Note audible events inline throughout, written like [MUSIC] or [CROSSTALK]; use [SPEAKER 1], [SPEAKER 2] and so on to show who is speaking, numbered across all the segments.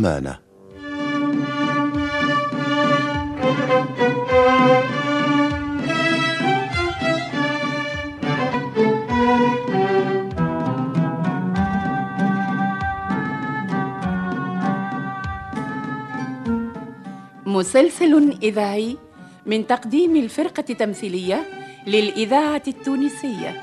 [SPEAKER 1] رحمانه
[SPEAKER 2] مسلسل إذاعي من تقديم الفرقة التمثيلية للإذاعة التونسية.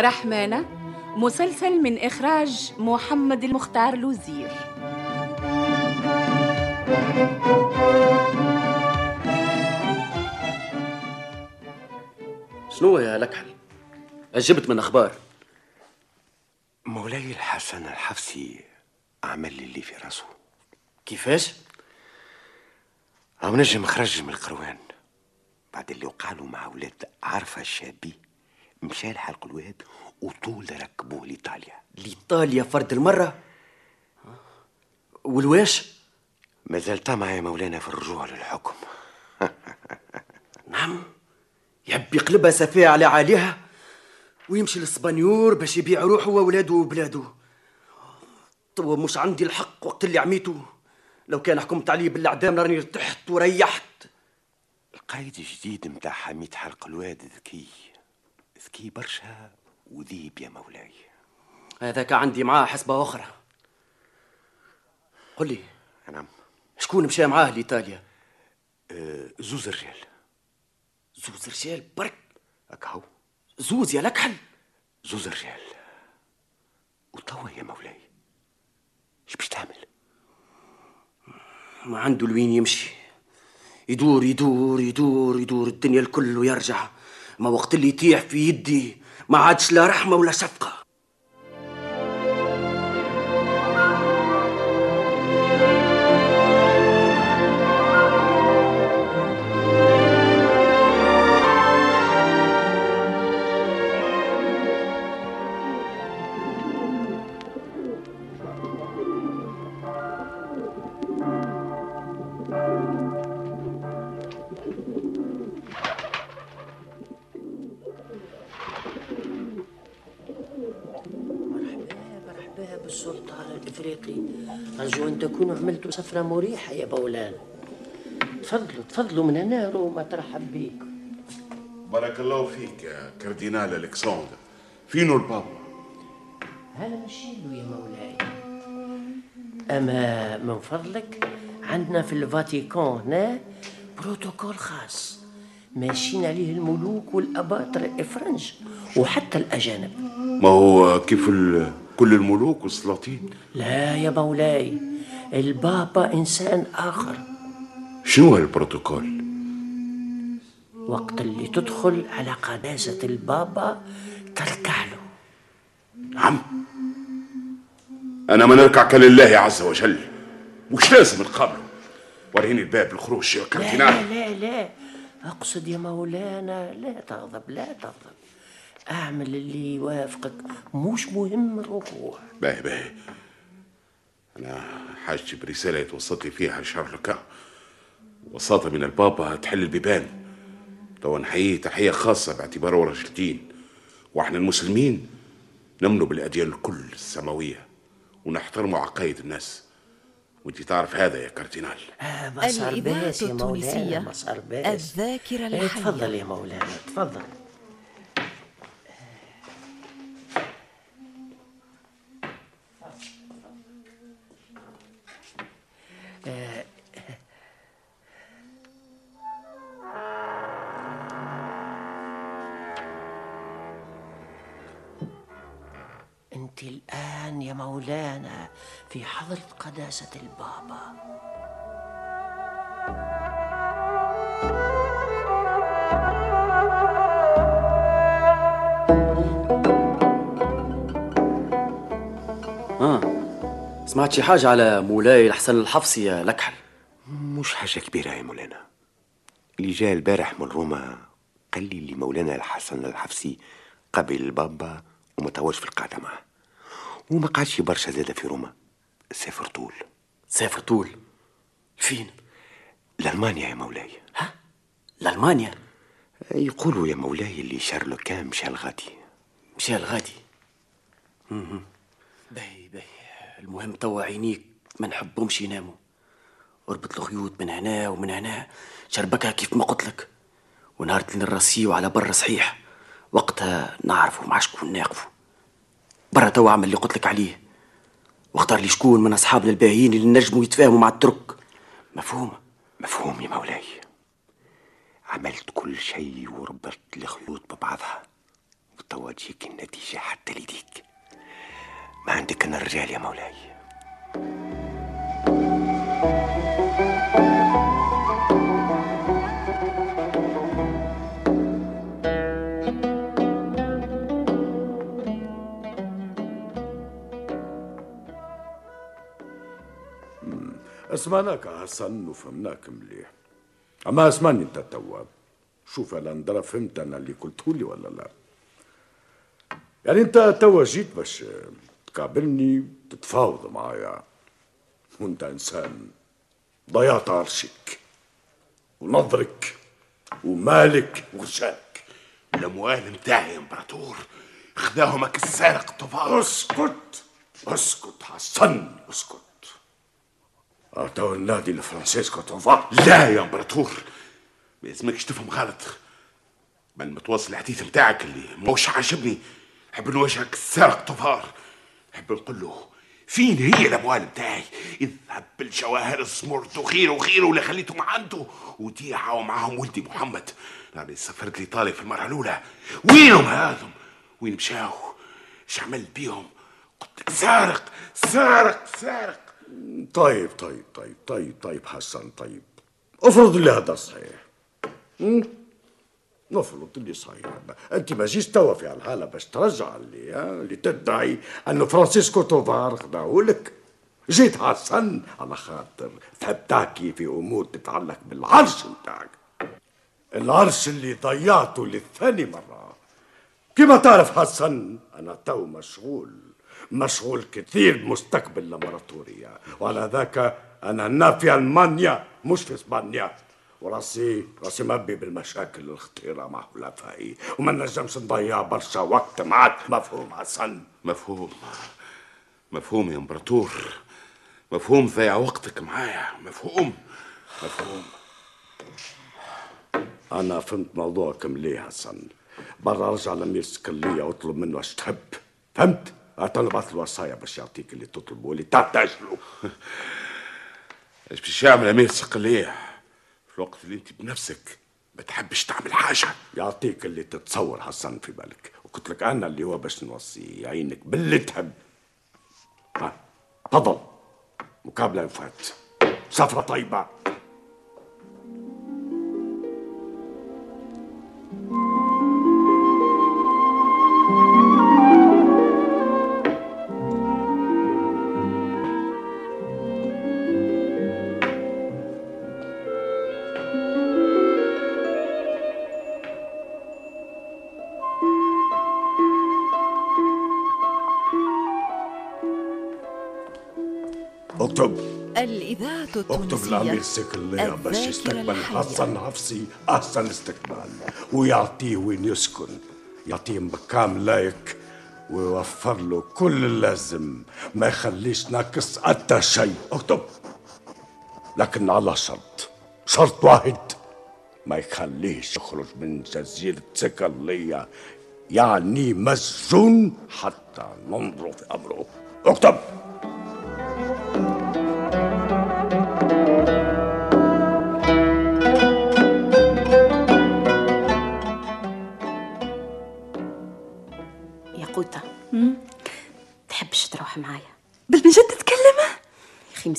[SPEAKER 2] رحمانة مسلسل من إخراج محمد المختار لوزير.
[SPEAKER 3] شنو يا لكحل؟ أجبت من أخبار.
[SPEAKER 1] مولاي الحسن الحفصي عمل لي اللي في راسه.
[SPEAKER 3] كيفاش؟
[SPEAKER 1] أو نجم خرج من القروان بعد اللي وقعلوا مع ولاد عرفة الشابي. مشى لحلق الواد وطول ركبوه لإيطاليا.
[SPEAKER 3] لإيطاليا فرد المرة؟ والواش؟
[SPEAKER 1] ما زال طمع يا مولانا في الرجوع للحكم. [LAUGHS]
[SPEAKER 3] نعم. يحب يقلبها سفيه على عاليها ويمشي للسبانيور باش يبيع روحه وولاده وبلاده. توا مش عندي الحق وقت اللي عميته. لو كان حكمت عليه بالأعدام راني ارتحت وريحت.
[SPEAKER 1] القايد الجديد متاع حميد حلق الواد ذكي. ذكي برشا وذيب يا مولاي.
[SPEAKER 3] هذاك عندي معاه حسبة أخرى. قل لي
[SPEAKER 1] نعم.
[SPEAKER 3] شكون مشى معاه لإيطاليا؟
[SPEAKER 1] أه زوز الرجال.
[SPEAKER 3] زوز رجال برك.
[SPEAKER 1] أكهو
[SPEAKER 3] زوز يا لكحل.
[SPEAKER 1] زوز الرجال. وتوا يا مولاي. إيش باش تعمل؟
[SPEAKER 3] ما عنده لوين يمشي. يدور يدور يدور يدور الدنيا الكل ويرجع. ما وقت اللي يطيح في يدي ما عادش لا رحمة ولا شفقة.
[SPEAKER 4] مرحبا بالسلطان الإفريقي. أرجو أن تكونوا عملتوا سفرة مريحة يا بولان. تفضلوا تفضلوا من هنا روما ترحب بيك.
[SPEAKER 5] بارك الله فيك يا كاردينال ألكسندر. فينو البابا
[SPEAKER 4] هلا مشيلو يا مولاي. أما من فضلك عندنا في الفاتيكان هنا بروتوكول خاص. ماشيين عليه الملوك والاباطرة الإفرنج وحتى الأجانب.
[SPEAKER 5] ما هو كيف ال- كل الملوك والسلاطين.
[SPEAKER 4] لا يا مولاي البابا إنسان آخر.
[SPEAKER 5] شنو هالبروتوكول
[SPEAKER 4] وقت اللي تدخل على قداسة البابا تركع له
[SPEAKER 5] عم أنا ما نركع لله عز وجل. مش لازم نقابله. وريني الباب الخروج يا
[SPEAKER 4] لا
[SPEAKER 5] كاردينال
[SPEAKER 4] لا لا. أقصد يا مولانا لا تغضب لا تغضب. أعمل اللي يوافقك. مش مهم الركوع
[SPEAKER 5] باهي باهي أنا حاجتي برسالة يتوسط لي فيها شارلوكا وساطة من البابا تحل البيبان. لو نحييه تحية خاصة باعتباره رجل دين وإحنا المسلمين نمنوا بالأديان الكل السماوية. ونحترموا عقايد الناس. وانت تعرف هذا يا كاردينال.
[SPEAKER 6] آه ما صار
[SPEAKER 7] الإذاعة
[SPEAKER 6] باس يا مولانا صار باس
[SPEAKER 7] الذاكرة
[SPEAKER 6] إيه،
[SPEAKER 7] الحية
[SPEAKER 6] تفضل يا مولانا تفضل. أنت الآن يا مولانا في حضرة قداسة البابا.
[SPEAKER 3] آه. سمعت شي حاجة على مولاي الحسن الحفصي يا لكحل؟
[SPEAKER 1] مش حاجة كبيرة يا مولانا. اللي جاء البارح من روما قال لي اللي مولانا الحسن الحفصي قابل البابا وما في القعدة معه. وما قعدش برشا زادة في روما. سافر طول.
[SPEAKER 3] سافر طول. فين؟
[SPEAKER 1] لألمانيا يا مولاي.
[SPEAKER 3] لألمانيا؟
[SPEAKER 1] يقولوا يا مولاي اللي شارلوكان مشى الغادي
[SPEAKER 3] مشى الغادي. باهي باهي. المهم توا عينيك ما نحبهمش يناموا. أربط الخيوط من هنا ومن هنا. شربكها كيف ما قلت لك. ونهار اللي نراسيه على برا صحيح. وقتها نعرفوا مع شكون ناقفوا. برا توا اعمل اللي قلت لك عليه. واختار لي شكون من اصحابنا الباهيين اللي نجموا يتفاهموا مع الترك. مفهوم؟
[SPEAKER 1] مفهوم يا مولاي. عملت كل شيء وربطت الخيوط ببعضها. وتوا تجيك النتيجة حتى ليديك. ما عندك أنا الرجال يا مولاي.
[SPEAKER 8] اسمعناك حسن وفهمناك مليح. أما اسمعني أنت توا. شوف أنا ندرى فهمت أنا اللي قلته لي ولا لا. يعني أنت توا جيت باش تقابلني تتفاوض معايا. وأنت إنسان ضيعت عرشك ونظرك ومالك وغشاك.
[SPEAKER 5] الاموال متاعي يا إمبراطور. خذاهمك السارق طفال
[SPEAKER 8] أسكت أسكت حسن أسكت. اعطوا النادي لفرانسيسكو توفا
[SPEAKER 5] لا يا إمبراطور. ما يلزمكش تفهم غلط من متوصل الحديث متاعك اللي موش عاجبني نحب نواجهك السارق طفار نحب نقول له فين هي الأموال متاعي اذهب بالجواهر السمرت وخير وخير اللي خليتهم عنده. وديعة ومعهم ولدي محمد. يعني سافرت لإيطاليا في المرة الأولى. وينهم هذم؟ وين مشاو؟ إيش عملت بيهم؟ قلت لك سارق سارق سارق.
[SPEAKER 8] طيب طيب طيب طيب طيب حسن طيب. افرض لي هذا صحيح. م? نفرض اللي صحيح. انت ما جيش توا في هالحاله باش ترجع اللي اللي تدعي انه فرانسيسكو توفار خدعه لك جيت حسن على خاطر تحب تحكي في أمور تتعلق بالعرش نتاعك. العرش اللي ضيعته للثاني مرة. كما تعرف حسن أنا تو مشغول مشغول كثير بمستقبل الامبراطورية وعلى ذاك أنا هنا في المانيا مش في إسبانيا. وراسي راسي مبي بالمشاكل الخطيرة مع حلفائي. وما نجمش نضيع برشا وقت معك. مفهوم حسن؟
[SPEAKER 5] مفهوم. مفهوم يا امبراطور. مفهوم ضيع وقتك معايا. مفهوم. مفهوم.
[SPEAKER 8] أنا فهمت موضوعك مليح حسن. برا أرجع لامير اسكندريه وأطلب منه أش تحب. فهمت؟ اطلبت الوصايا باش يعطيك اللي تطلبه اللي تحتاج له
[SPEAKER 5] إيش باش يعمل أمير؟ صقلية في الوقت اللي أنت بنفسك ما تحبش تعمل حاجة.
[SPEAKER 8] يعطيك اللي تتصور حسن في بالك. وقلت لك أنا اللي هو باش نوصي يعينك باللي تحب. تفضل. مقابلة وفات سفرة طيبة. اكتب.
[SPEAKER 7] الإذاعة
[SPEAKER 8] اكتب لأمير
[SPEAKER 7] التونسية
[SPEAKER 8] سكلية باش يستقبل. حسن حفصي أحسن استقبال ويعطيه وين يسكن. يعطيه مكان لايك ويوفر له كل اللازم. ما يخليش ناقص حتى شيء. اكتب. لكن على شرط. شرط واحد. ما يخليش يخرج من جزيرة سكرلية يعني مسجون حتى ننظر في أمره. اكتب.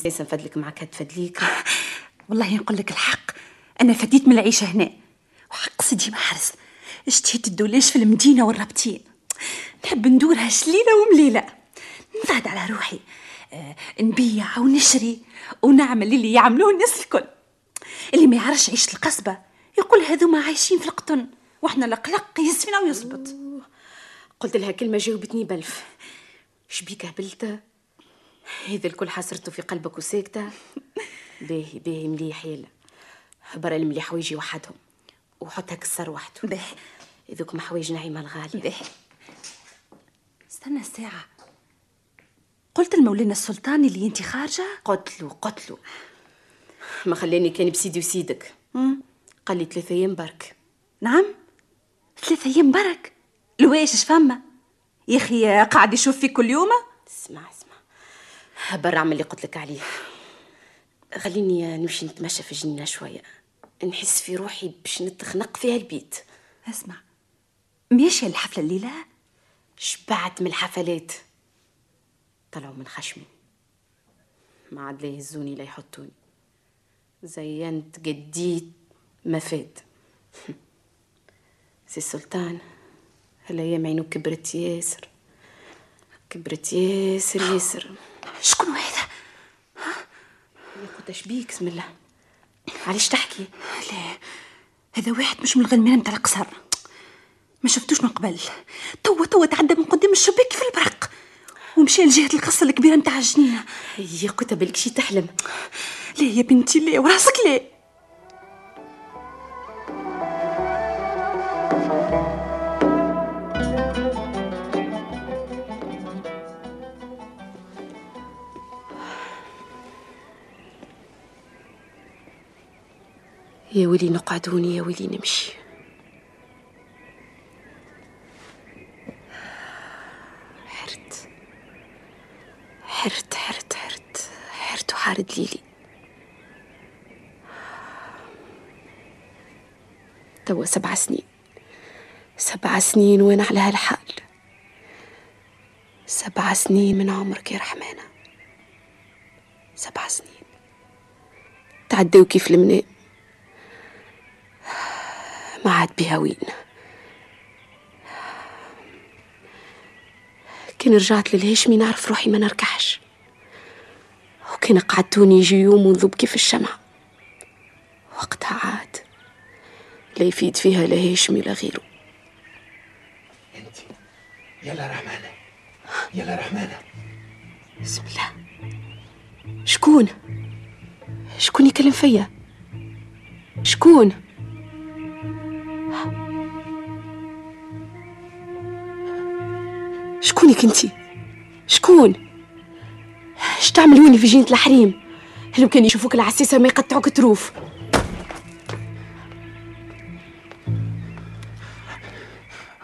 [SPEAKER 6] مسيسة نفدلك معك هتفدليك [LAUGHS]
[SPEAKER 9] والله نقول لك الحق. أنا فديت من العيشة هنا. وحق سيدي محرز اشتهيت الدولاش في المدينة والرابطين؟ نحب ندورها شليلة ومليلة. نفاد على روحي. آه نبيع ونشري ونعمل اللي يعملوه الناس الكل. اللي ما يعرفش عيشه القصبة يقول هذوما عايشين في القطن. وإحنا القلق يسفنا ويصبط
[SPEAKER 6] قلت لها كلمة جاوبتني بلف شبيك هبلت هذا الكل حسرته في قلبك وساكتة باهي باهي مليح يلا. برا المليح حوايجي وحدهم وحطها كسر وحده.
[SPEAKER 9] باهي.
[SPEAKER 6] إذوكم حوايج نعيمة الغالية
[SPEAKER 9] باهي. استنى ساعة. قلت المولانا السلطان اللي أنت خارجة؟
[SPEAKER 6] قتلوا قتلوا ما خلاني كان بسيدي وسيدك. قال لي ثلاثة أيام برك.
[SPEAKER 9] نعم. ثلاثة أيام برك؟ لواش اش فما؟ يا أخي قاعد يشوف فيك كل يوم
[SPEAKER 6] اسمع اسمع. برا اعمل اللي قلت لك عليه. خليني نمشي نتمشى في الجنينة شوية. نحس في روحي باش نتخنق فيها البيت.
[SPEAKER 9] اسمع ماشية الحفلة الليلة؟
[SPEAKER 6] شبعت من الحفلات؟ طلعوا من خشمي. ما عاد لا يهزوني لا يحطوني. زينت جديت ما فات. [LAUGHS] سي السلطان هالايام عينو كبرت ياسر. كبرت ياسر ياسر.
[SPEAKER 9] شكون هذا؟
[SPEAKER 6] يا خوتا شبيك بسم الله. علاش تحكي؟
[SPEAKER 9] لا هذا واحد مش من الغلمان متاع القصر. ما شفتوش من قبل. توا توا تعدى من قدام الشباك في البرق. ومشى لجهة القصة الكبيرة متاع الجنينة.
[SPEAKER 6] يا خوتا بالك شي تحلم.
[SPEAKER 9] لا يا بنتي لا وراسك لا.
[SPEAKER 6] يا ويلي نقعدوني يا ويلي نمشي. حرت. حرت حرت حرت. حرت وحارد ليلي. توا سبع سنين. سبع سنين وين على هالحال؟ سبع سنين من عمرك يا رحمانة. سبع سنين. تعدوا كيف المنام؟ ما عاد بها وين. كان رجعت للهاشمي نعرف روحي ما نركحش. وكان قعدتوني يجي يوم ونذوب كيف الشمعة وقتها عاد لا يفيد فيها لا هاشمي لا غيره.
[SPEAKER 1] أنت. يلا رحمانة. يلا رحمانة.
[SPEAKER 6] بسم الله. شكون؟ شكون يكلم فيا؟ شكون؟ شكونك انتي شكون؟ اش تعملوني في جنينة الحريم؟ لو كان يشوفوك العسيسة ما يقطعوك تروف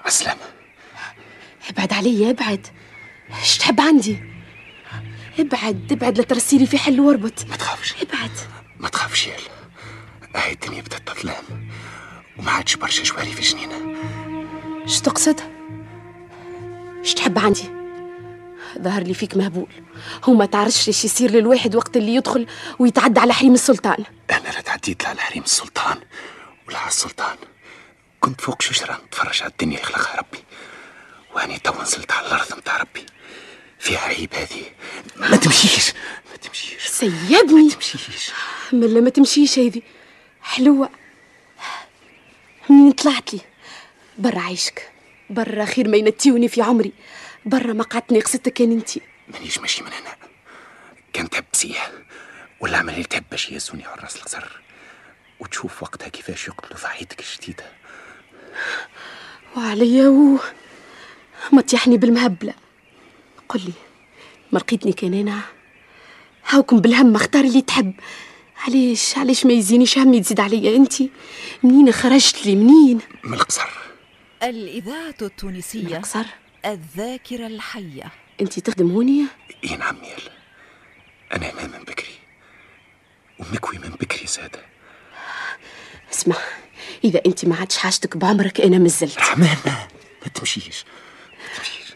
[SPEAKER 1] أسلم.
[SPEAKER 6] ابعد علي ابعد. إيش تحب عندي؟ ابعد ابعد لا ترسيلي في حل واربط.
[SPEAKER 1] ما تخافش.
[SPEAKER 6] ابعد.
[SPEAKER 1] ما تخافش يال هاي الدنيا بدات تظلم. وما عادش برشا جواري في جنينة.
[SPEAKER 6] إيش تقصد؟ إيش تحب عندي؟ ظهر لي فيك مهبول. هو ما تعرفش إيش يصير للواحد وقت اللي يدخل ويتعدى على حريم السلطان.
[SPEAKER 1] أنا لا تعديت على حريم السلطان ولا على السلطان. كنت فوق شجرة نتفرج على الدنيا اللي خلقها ربي. وأني تو نزلت على الأرض متاع ربي. فيها عيب هذه. ما تمشيش. ما تمشيش.
[SPEAKER 6] سيبني
[SPEAKER 1] ما تمشيش.
[SPEAKER 6] ملا ما تمشيش هذي حلوة. منين طلعت لي؟ برا عيشك برا خير ما ينتيوني في عمري برا ما قعدتني قصتك كان انتي
[SPEAKER 1] مانيش ماشي من هنا. كان تحب سيح ولا عمل اللي تحب باش يهزوني على راس القصر وتشوف وقتها كيفاش يقتلوا ضحيتك الجديدة.
[SPEAKER 6] وعليا و ما تيحني بالمهبلة. قل لي ما لقيتني كان أنا هاوكم بالهم اختار اللي تحب. علاش؟ علاش ما يزينيش همي تزيد عليا انت منين خرجت لي؟ منين؟
[SPEAKER 10] من القصر.
[SPEAKER 7] الإذاعة التونسية.
[SPEAKER 6] قصر
[SPEAKER 7] الذاكرة الحية.
[SPEAKER 6] انت تخدم هونية
[SPEAKER 10] اي نعم يلا أنا ما من بكري. ومكوي من بكري زاده
[SPEAKER 6] اسمع إذا انت ما عادش حاجتك بعمرك أنا مازلت
[SPEAKER 10] رحمانة ما تمشيش. ما تمشيش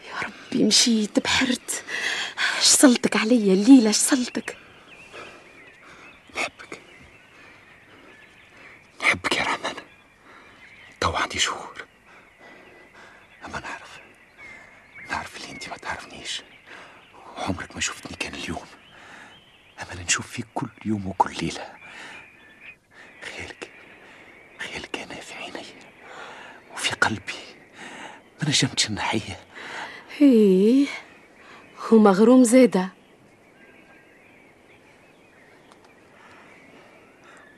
[SPEAKER 6] ربي مشيت بحرت. اش صلتك عليا؟ الليلة اش صلتك
[SPEAKER 10] نحبك نحبك يا رحمن تو عندي شهور. أما نعرف نعرف اللي أنت ما تعرفنيش. وعمرك ما شفتني كان اليوم. أما نشوف فيك كل يوم وكل ليلة. خيالك خيالك أنا في عيني. وفي قلبي. ما نجمتش نحيه
[SPEAKER 6] إيه ومغروم زادة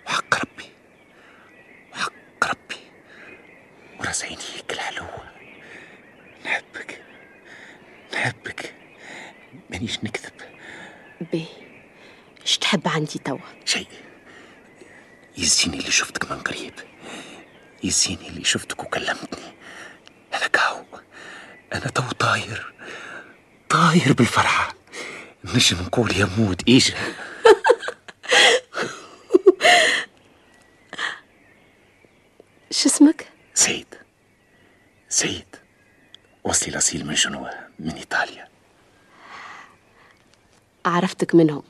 [SPEAKER 10] وحق ربي وحق ربي وراس عينيك الحلوة نحبك نحبك مانيش نكذب
[SPEAKER 6] بيه اش تحب عندي توا
[SPEAKER 10] شيء يزيني اللي شفتك من قريب. يزيني اللي شفتك وكلمتني. أنا كاو أنا تو طاير. طاير بالفرحة. نجم نقول يا مود إيش؟ [LAUGHS]
[SPEAKER 6] اش اسمك؟
[SPEAKER 10] سيد. سيد. وصلي الأصيل من جنوة من إيطاليا.
[SPEAKER 6] عرفتك منهم.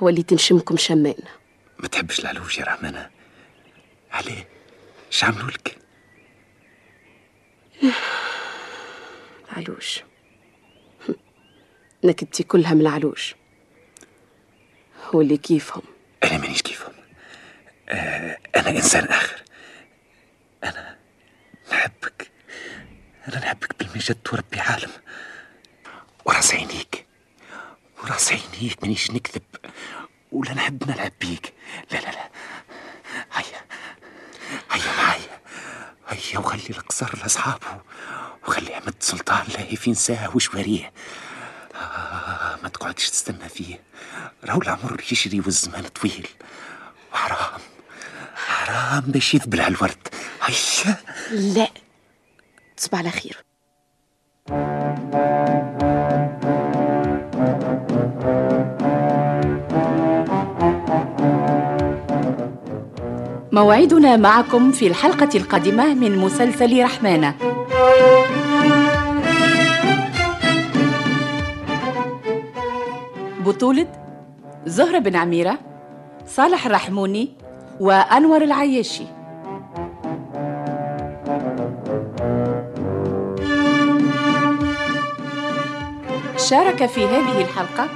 [SPEAKER 6] وليت نشمكم شمان
[SPEAKER 10] ما تحبش العلوش يا رحمانة عليه إيش عملوا لك؟ [SIGHS]
[SPEAKER 6] العلوش [LAUGHS] نكدتي كلها من العلوش. هو اللي كيفهم.
[SPEAKER 10] أنا مانيش كيفهم. آه أنا إنسان آخر. أنا نحبك. أنا نحبك بالمجد وربي عالم. وراس عينيك. وراس عينيك مانيش نكذب. ولا نحب نلعب بيك. لا لا لا. هيا. هيا معايا. هيا وخلي القصر لأصحابه. وخلي عمد سلطان لاهي في نساه وشواريه آه ما تقعدش تستنى فيه. راهو العمر يجري والزمان طويل. وحرام. حرام باش يذبل على الورد هيا.
[SPEAKER 6] لا. تصبح على خير.
[SPEAKER 2] موعدنا معكم في الحلقة القادمة من مسلسل رحمانة. بطولة زهرة بن عميرة صالح الرحموني وأنور العياشي. شارك في هذه الحلقة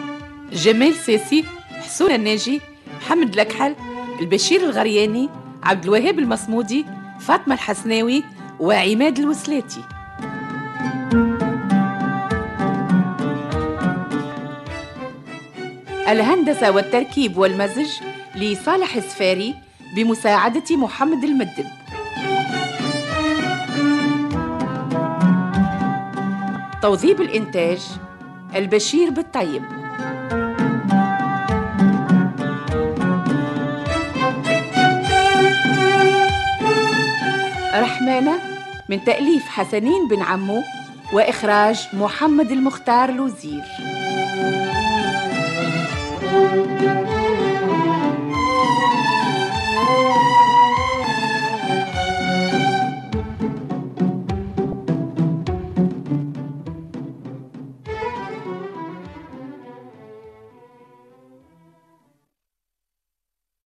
[SPEAKER 2] جمال سيسي حسون الناجي محمد الأكحل البشير الغرياني عبد الوهاب المصمودي فاطمة الحسناوي وعماد الوسلاتي. الهندسة والتركيب والمزج لصالح السفاري بمساعدة محمد المدب توظيب الإنتاج البشير بالطيب. رحمانة من تأليف حسنين بن عمو وإخراج محمد المختار لوزير.